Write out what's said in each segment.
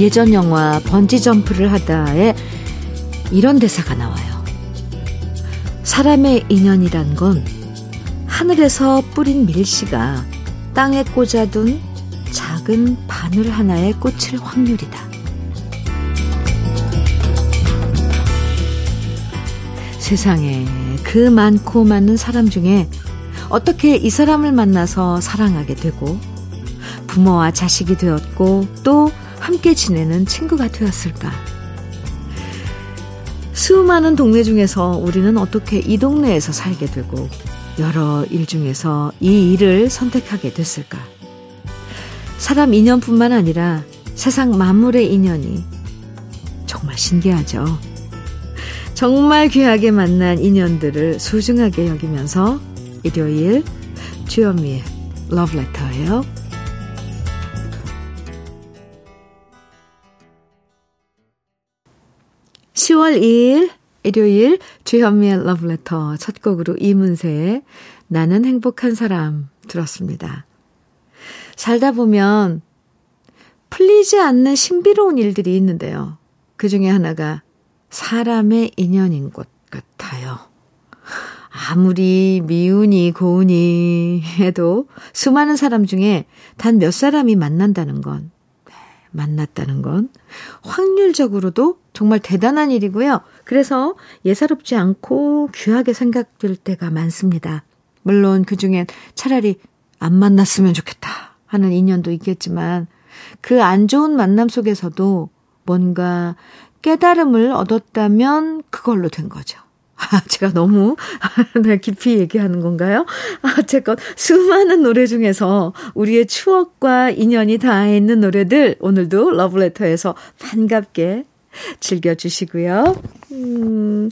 예전 영화 번지 점프를 하다에 이런 대사가 나와요. 사람의 인연이란 건 하늘에서 뿌린 밀씨가 땅에 꽂아둔 작은 바늘 하나에 꽂힐 확률이다. 세상에 그 많고 많은 사람 중에 어떻게 이 사람을 만나서 사랑하게 되고 부모와 자식이 되었고 또 함께 지내는 친구가 되었을까? 수많은 동네 중에서 우리는 어떻게 이 동네에서 살게 되고 여러 일 중에서 이 일을 선택하게 됐을까? 사람 인연뿐만 아니라 세상 만물의 인연이 정말 신기하죠. 정말 귀하게 만난 인연들을 소중하게 여기면서 일요일 주현미의 러브레터예요. 10월 2일 일요일 주현미의 러브레터 첫 곡으로 이문세의 나는 행복한 사람 들었습니다. 살다 보면 풀리지 않는 신비로운 일들이 있는데요. 그 중에 하나가 사람의 인연인 것 같아요. 아무리 미우니 고우니 해도 수많은 사람 중에 단 몇 사람이 만난다는 건, 네, 만났다는 건 확률적으로도 정말 대단한 일이고요. 그래서 예사롭지 않고 귀하게 생각될 때가 많습니다. 물론 그 중엔 차라리 안 만났으면 좋겠다 하는 인연도 있겠지만 그 안 좋은 만남 속에서도 뭔가 깨달음을 얻었다면 그걸로 된 거죠. 아, 제가 너무 네, 깊이 얘기하는 건가요? 아, 제것 수많은 노래 중에서 우리의 추억과 인연이 다 있는 노래들 오늘도 러브레터에서 반갑게 즐겨주시고요. 음,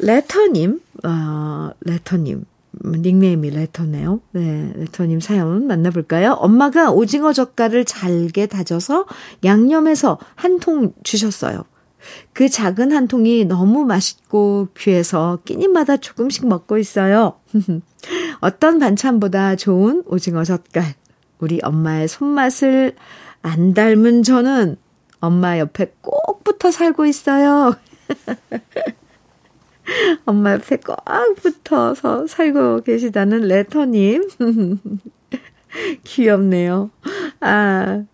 레터님, 어, 레터님. 닉네임이 레터네요. 네, 레터님 사연 만나볼까요? 엄마가 오징어 젓갈을 잘게 다져서 양념해서 한 통 주셨어요. 그 작은 한 통이 너무 맛있고 귀해서 끼니마다 조금씩 먹고 있어요. 어떤 반찬보다 좋은 오징어 젓갈. 우리 엄마의 손맛을 안 닮은 저는 엄마 옆에 꼭 붙어 살고 있어요. 엄마 옆에 꼭 붙어서 살고 계시다는 레터님. 귀엽네요. 아,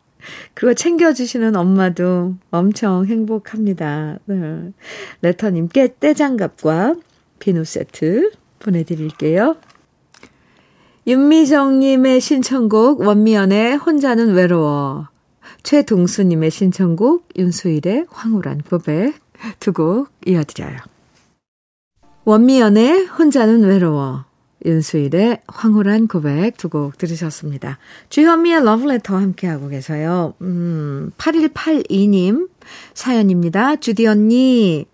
그거 챙겨주시는 엄마도 엄청 행복합니다. 네. 레터님께 떼장갑과 비누 세트 보내드릴게요. 윤미정님의 신청곡 원미연의 혼자는 외로워 최동수님의 신청곡 윤수일의 황홀한 고백 두 곡 이어드려요. 원미연의 혼자는 외로워 윤수일의 황홀한 고백 두 곡 들으셨습니다. 주현미의 러브레터 함께하고 계세요. 음, 8182님 사연입니다. 주디 언니,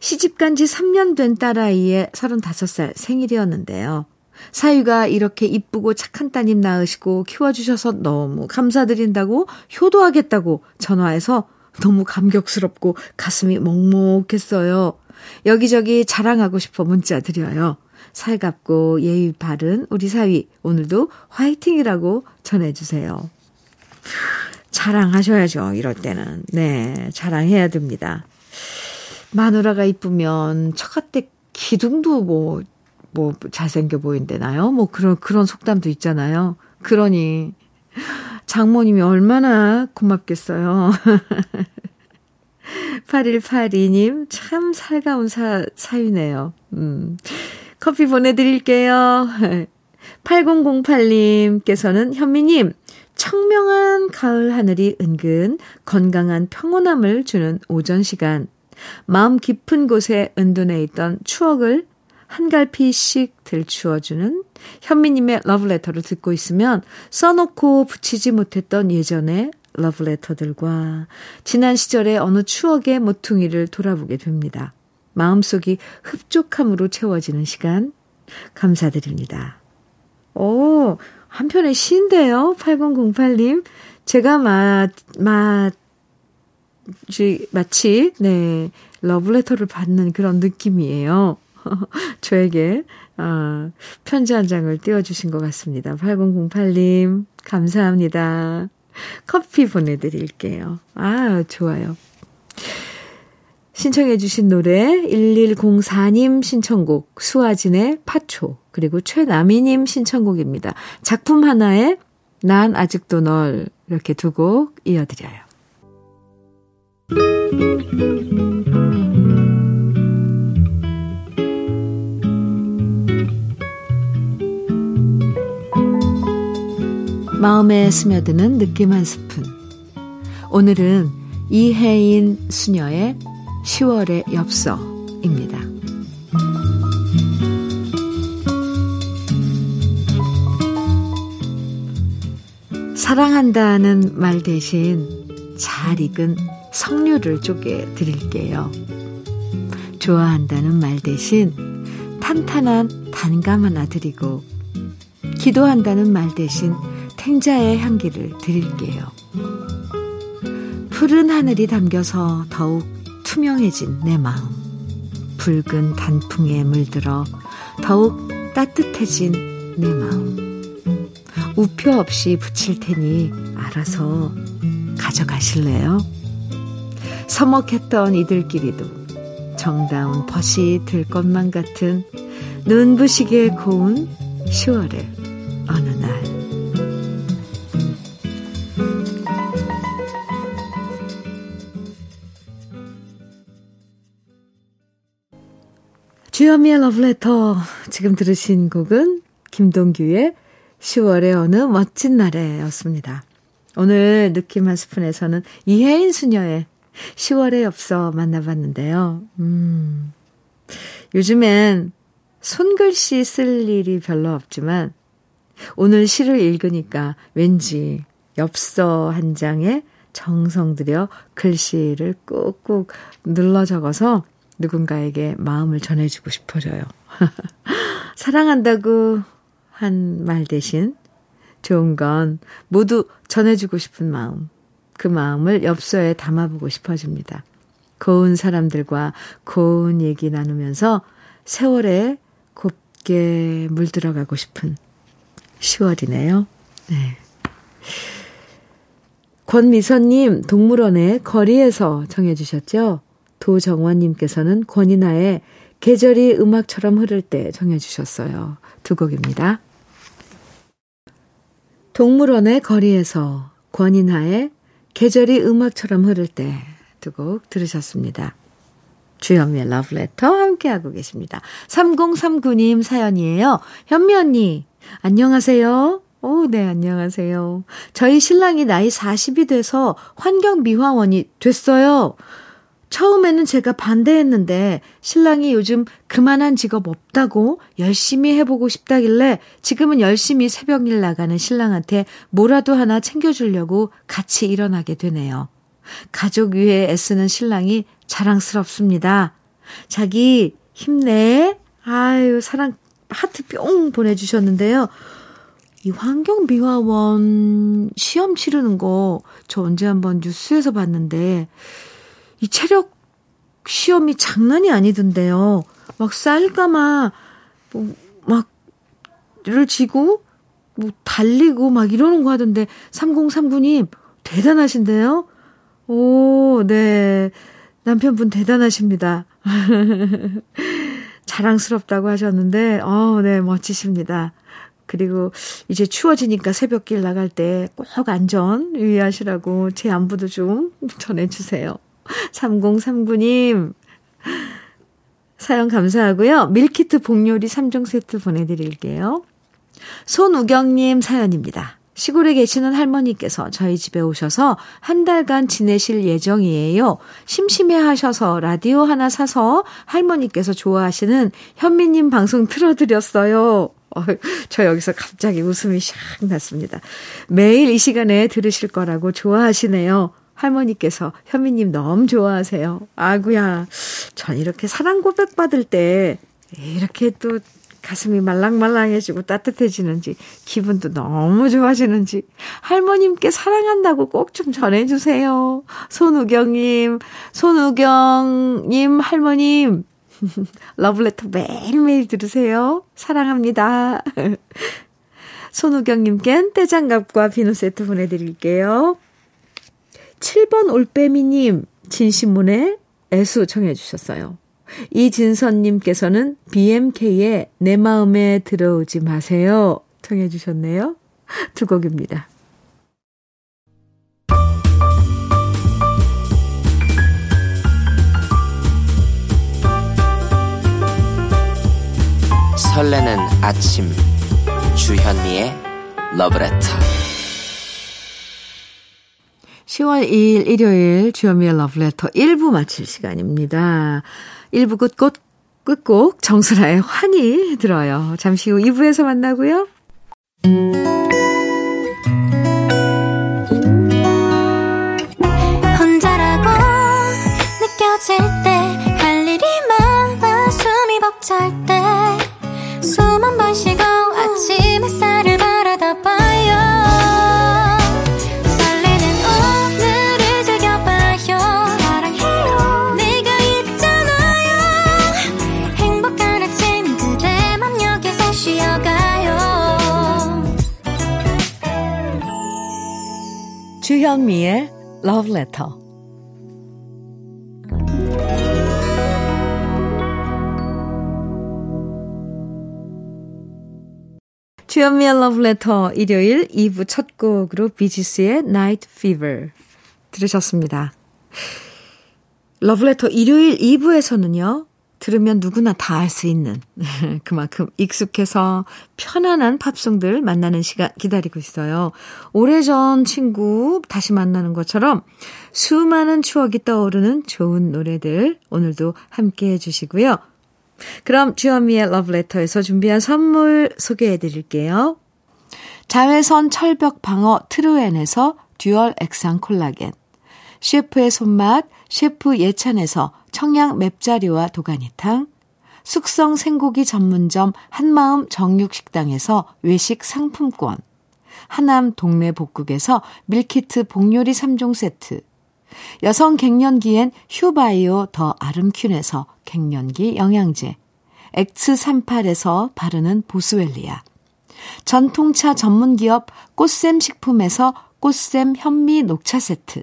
시집간 지 3년 된 딸아이의 35살 생일이었는데요. 사유가 이렇게 이쁘고 착한 따님 낳으시고 키워주셔서 너무 감사드린다고 효도하겠다고 전화해서 너무 감격스럽고 가슴이 먹먹했어요. 여기저기 자랑하고 싶어 문자 드려요. 살갑고 예의 바른 우리 사위 오늘도 화이팅이라고 전해주세요. 자랑하셔야죠. 이럴 때는. 네, 자랑해야 됩니다. 마누라가 이쁘면 처갓댁 기둥도 뭐, 뭐 잘생겨 보인대나요? 뭐 그런, 그런 속담도 있잖아요. 그러니 장모님이 얼마나 고맙겠어요. 8182님, 참 살가운 사, 사위네요. 음. 커피 보내드릴게요. 8008님께서는 현미님, 청명한 가을 하늘이 은근 건강한 평온함을 주는 오전 시간. 마음 깊은 곳에 은둔해 있던 추억을 한 갈피씩 들추어주는 현미님의 러브레터를 듣고 있으면 써놓고 붙이지 못했던 예전의 러브레터들과 지난 시절의 어느 추억의 모퉁이를 돌아보게 됩니다. 마음속이 흡족함으로 채워지는 시간 감사드립니다. 오, 한편의 시인데요. 8008님. 제가 마, 마, 마치, 네, 러브레터를 받는 그런 느낌이에요. 저에게, 아, 편지 한 장을 띄워주신 것 같습니다. 8008님, 감사합니다. 커피 보내드릴게요. 아, 좋아요. 신청해주신 노래 1104님 신청곡 수아진의 파초 그리고 최나미님 신청곡입니다. 작품 하나에 난 아직도 널 이렇게 두 곡 이어드려요. 마음에 스며드는 느낌 한 스푼. 오늘은 이혜인 수녀의 10월의 엽서입니다. 사랑한다는 말 대신 잘 익은 석류를 쪼개 드릴게요. 좋아한다는 말 대신 탄탄한 단감 하나 드리고 기도한다는 말 대신 탱자의 향기를 드릴게요. 푸른 하늘이 담겨서 더욱 투명해진 내 마음. 붉은 단풍에 물들어 더욱 따뜻해진 내 마음. 우표 없이 붙일 테니 알아서 가져가실래요? 서먹했던 이들끼리도 정다운 벗이 들 것만 같은 눈부시게 고운 10월의 주현미의 러브레터. 지금 들으신 곡은 김동규의 10월의 어느 멋진 날에 였습니다. 오늘 느낌 한 스푼에서는 이혜인 수녀의 10월의 엽서 만나봤는데요. 음, 요즘엔 손글씨 쓸 일이 별로 없지만 오늘 시를 읽으니까 왠지 엽서 한 장에 정성 들여 글씨를 꾹꾹 눌러 적어서 누군가에게 마음을 전해주고 싶어져요. 사랑한다고 한 말 대신 좋은 건 모두 전해주고 싶은 마음. 그 마음을 엽서에 담아보고 싶어집니다. 고운 사람들과 고운 얘기 나누면서 세월에 곱게 물들어가고 싶은 10월이네요. 네. 권미선님, 동물원의 거리에서 정해주셨죠? 도정원님께서는 권이나의 계절이 음악처럼 흐를 때 정해주셨어요. 두 곡입니다. 동물원의 거리에서 권인하의 계절이 음악처럼 흐를 때 두 곡 들으셨습니다. 주현미의 러브레터 함께하고 계십니다. 3039님 사연이에요. 현미 언니, 안녕하세요. 오, 네, 안녕하세요. 저희 신랑이 나이 40이 돼서 환경미화원이 됐어요. 처음에는 제가 반대했는데 신랑이 요즘 그만한 직업 없다고 열심히 해보고 싶다길래 지금은 열심히 새벽일 나가는 신랑한테 뭐라도 하나 챙겨주려고 같이 일어나게 되네요. 가족 위해 애쓰는 신랑이 자랑스럽습니다. 자기 힘내. 아유, 사랑 하트 뿅 보내주셨는데요. 이 환경미화원 시험 치르는 거 저 언제 한번 뉴스에서 봤는데 이 체력 시험이 장난이 아니던데요. 막 쌀까마, 뭐, 막, 를 지고, 뭐, 달리고 막 이러는 거 하던데, 3039님, 대단하신데요? 오, 네. 남편분 대단하십니다. 자랑스럽다고 하셨는데, 어, 네, 멋지십니다. 그리고 이제 추워지니까 새벽길 나갈 때 꼭 안전 유의하시라고 제 안부도 좀 전해주세요. 3039님, 사연 감사하고요. 밀키트 복요리 3종 세트 보내드릴게요. 손우경님 사연입니다. 시골에 계시는 할머니께서 저희 집에 오셔서 한 달간 지내실 예정이에요. 심심해 하셔서 라디오 하나 사서 할머니께서 좋아하시는 현미님 방송 틀어드렸어요. 어, 저 여기서 갑자기 웃음이 샥 났습니다. 매일 이 시간에 들으실 거라고 좋아하시네요. 할머니께서 현미님 너무 좋아하세요. 아구야, 전 이렇게 사랑 고백 받을 때 이렇게 또 가슴이 말랑말랑해지고 따뜻해지는지 기분도 너무 좋아지는지 할머님께 사랑한다고 꼭 좀 전해주세요. 손우경님, 손우경님 할머님 러블레터 매일매일 들으세요. 사랑합니다. 손우경님껜 떼장갑과 비누 세트 보내드릴게요. 7번 올빼미님, 진신문의 애수 청해주셨어요. 이진선님께서는 BMK의 내 마음에 들어오지 마세요. 청해주셨네요. 두 곡입니다. 설레는 아침 주현미의 러브레터 10월 2일 일요일 주현미의 러브레터 1부 마칠 시간입니다. 1부 끝곡, 끝곡 정수라의 환희 들어요. 잠시 후 2부에서 만나고요. 혼자라고 느껴질 때 할 일이 많아 숨이 벅찰 때 주현미의 Love Letter 주현미의 러브레터 일요일 2부 첫 곡으로 비지스의 Night Fever 들으셨습니다. 러브레터 일요일 2부에서는요. 들으면 누구나 다 알 수 있는 그만큼 익숙해서 편안한 팝송들 만나는 시간 기다리고 있어요. 오래전 친구 다시 만나는 것처럼 수많은 추억이 떠오르는 좋은 노래들 오늘도 함께 해주시고요. 그럼 주현미의 러브레터에서 준비한 선물 소개해 드릴게요. 자외선 철벽 방어 트루엔에서 dual 액상 콜라겐 셰프의 손맛 셰프 예찬에서 청양 맵자리와 도가니탕 숙성 생고기 전문점 한마음 정육식당에서 외식 상품권 하남 동네 복국에서 밀키트 복요리 3종 세트 여성 갱년기엔 휴바이오 더 아름퀸에서 갱년기 영양제, X38에서 바르는 보스웰리아, 전통차 전문기업 꽃샘 식품에서 꽃샘 현미 녹차 세트,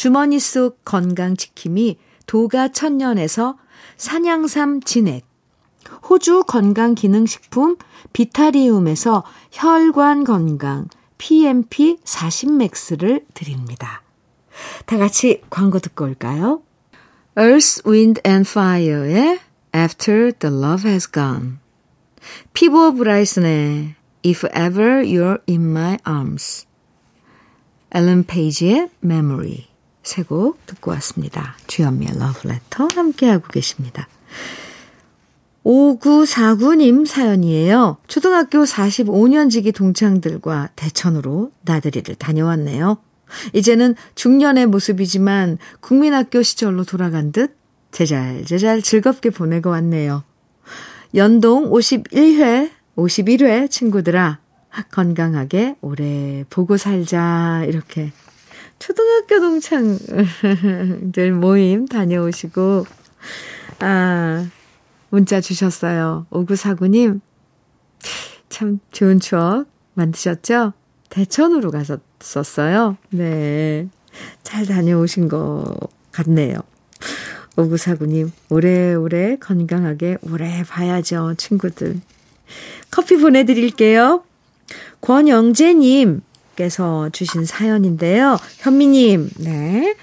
주머니 속 건강지킴이 도가천년에서 산양삼 진액 호주 건강기능식품 비타리움에서 혈관 건강 PMP 40맥스를 드립니다. 다 같이 광고 듣고 올까요? Earth, Wind and Fire의 After the Love Has Gone 피보 브라이슨의 If Ever You're in My Arms 앨런 페이지의 Memory 세곡 듣고 왔습니다. 주현미의 Letter 함께하고 계십니다. 5949님 사연이에요. 초등학교 45년지기 동창들과 대천으로 나들이를 다녀왔네요. 이제는 중년의 모습이지만 국민학교 시절로 돌아간 듯 제잘제잘 즐겁게 보내고 왔네요. 연동 51회, 51회 친구들아, 건강하게 오래 보고 살자, 이렇게. 초등학교 동창들 모임 다녀오시고, 아, 문자 주셨어요. 5949님, 참 좋은 추억 만드셨죠? 대천으로 가셨었어요. 네. 잘 다녀오신 것 같네요. 5949님, 오래오래 건강하게 오래 봐야죠, 친구들. 커피 보내드릴게요. 권영재님 께서 주신 사연인데요. 현미 님, 네.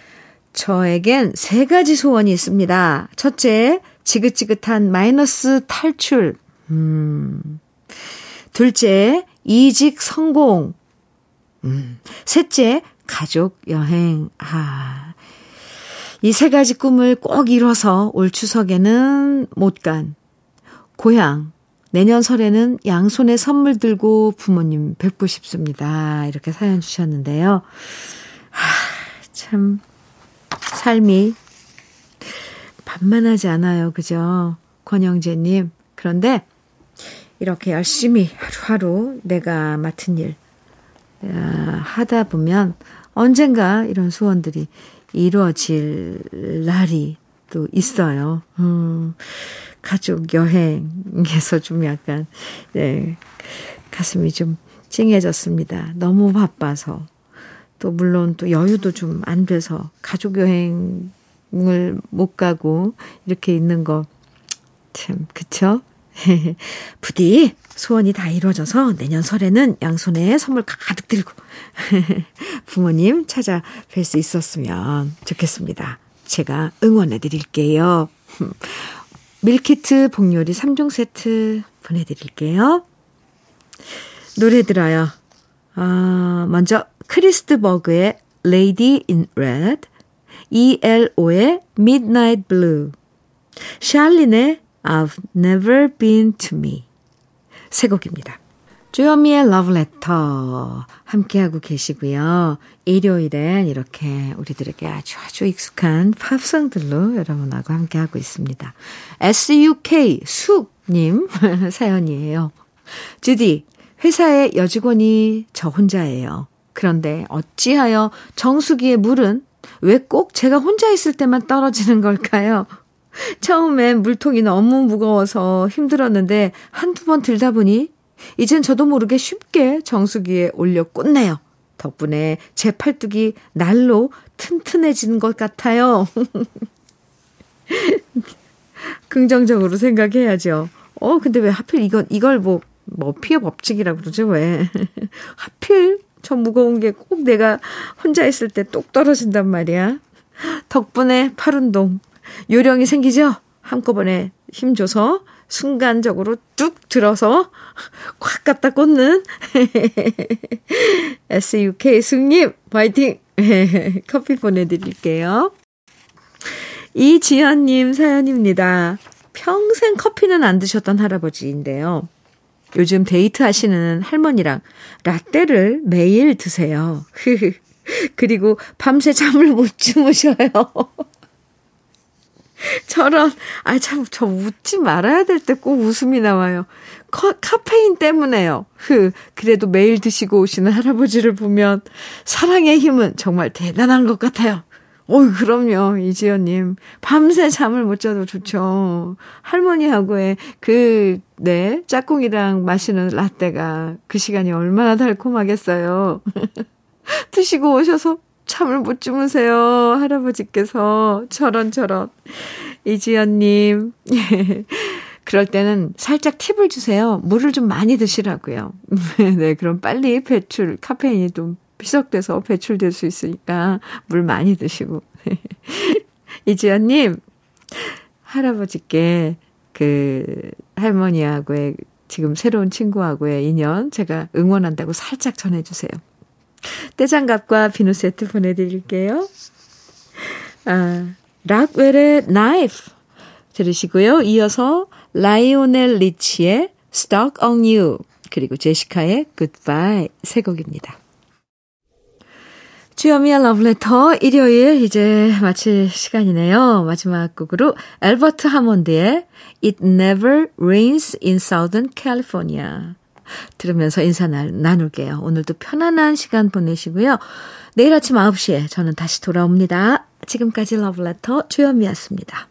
저에겐 세 가지 소원이 있습니다. 첫째, 지긋지긋한 마이너스 탈출. 음. 둘째, 이직 성공. 음. 셋째, 가족 여행. 아. 이 세 가지 꿈을 꼭 이뤄서 올 추석에는 못 간 고향. 내년 설에는 양손에 선물 들고 부모님 뵙고 싶습니다. 이렇게 사연 주셨는데요. 아, 참, 삶이 반만하지 않아요. 그죠? 권영재님. 그런데 이렇게 열심히 하루하루 내가 맡은 일 아, 하다 보면 언젠가 이런 소원들이 이루어질 날이 또 있어요. 음, 가족 여행에서 좀 약간, 네, 가슴이 좀 찡해졌습니다. 너무 바빠서. 또 물론 또 여유도 좀 안 돼서 가족 여행을 못 가고 이렇게 있는 거 참, 그쵸? 부디 소원이 다 이루어져서 내년 설에는 양손에 선물 가득 들고 부모님 찾아뵐 수 있었으면 좋겠습니다. 제가 응원해 드릴게요. 밀키트 복요리 3종 세트 보내드릴게요. 노래 들어요. 아, 먼저 크리스트 버그의 Lady in Red, ELO의 Midnight Blue, 샬린의 I've never been to me. 세 곡입니다. 주현미의 러브레터 함께하고 계시고요. 일요일엔 이렇게 우리들에게 아주 아주 익숙한 팝송들로 여러분하고 함께하고 있습니다. SUK 숙님 사연이에요. 주디, 회사의 여직원이 저 혼자예요. 그런데 어찌하여 정수기의 물은 왜 꼭 제가 혼자 있을 때만 떨어지는 걸까요? 처음엔 물통이 너무 무거워서 힘들었는데 한두 번 들다 보니 이젠 저도 모르게 쉽게 정수기에 올려 꽂네요. 덕분에 제 팔뚝이 날로 튼튼해지는 것 같아요. 긍정적으로 생각해야죠. 어, 근데 왜 하필 이건, 이걸 뭐, 뭐, 피해 법칙이라고 그러죠, 왜. 하필 저 무거운 게 꼭 내가 혼자 있을 때 똑 떨어진단 말이야. 덕분에 팔 운동, 요령이 생기죠? 한꺼번에 힘줘서 순간적으로 뚝 들어서 콱 갖다 꽂는 SUK 승님 화이팅! 커피 보내드릴게요. 이지연님 사연입니다. 평생 커피는 안 드셨던 할아버지인데요. 요즘 데이트 하시는 할머니랑 라떼를 매일 드세요. 그리고 밤새 잠을 못 주무셔요. 저런, 아, 참, 저 웃지 말아야 될 때 꼭 웃음이 나와요. 커, 카페인 때문에요. 흐, 그래도 매일 드시고 오시는 할아버지를 보면 사랑의 힘은 정말 대단한 것 같아요. 어이, 그럼요, 이지연님. 밤새 잠을 못 자도 좋죠. 할머니하고의 그, 네, 짝꿍이랑 마시는 라떼가 그 시간이 얼마나 달콤하겠어요. 드시고 오셔서 잠을 못 주무세요. 할아버지께서. 저런, 저런. 이지연님. 그럴 때는 살짝 팁을 주세요. 물을 좀 많이 드시라고요. 네, 그럼 빨리 배출, 카페인이 좀 희석돼서 배출될 수 있으니까 물 많이 드시고. 이지연님, 할아버지께 그 할머니하고의 지금 새로운 친구하고의 인연 제가 응원한다고 살짝 전해주세요. 떼장갑과 비누 세트 보내드릴게요. 아, 락웰의 나이프 들으시고요. 이어서 라이오넬 리치의 Stuck on You 그리고 제시카의 Goodbye 세 곡입니다. 주여미의 러브레터 일요일 이제 마칠 시간이네요. 마지막 곡으로 엘버트 하몬드의 It Never Rains in Southern California 들으면서 인사 나눌게요. 오늘도 편안한 시간 보내시고요. 내일 아침 9시에 저는 다시 돌아옵니다. 지금까지 러브레터 주현미였습니다.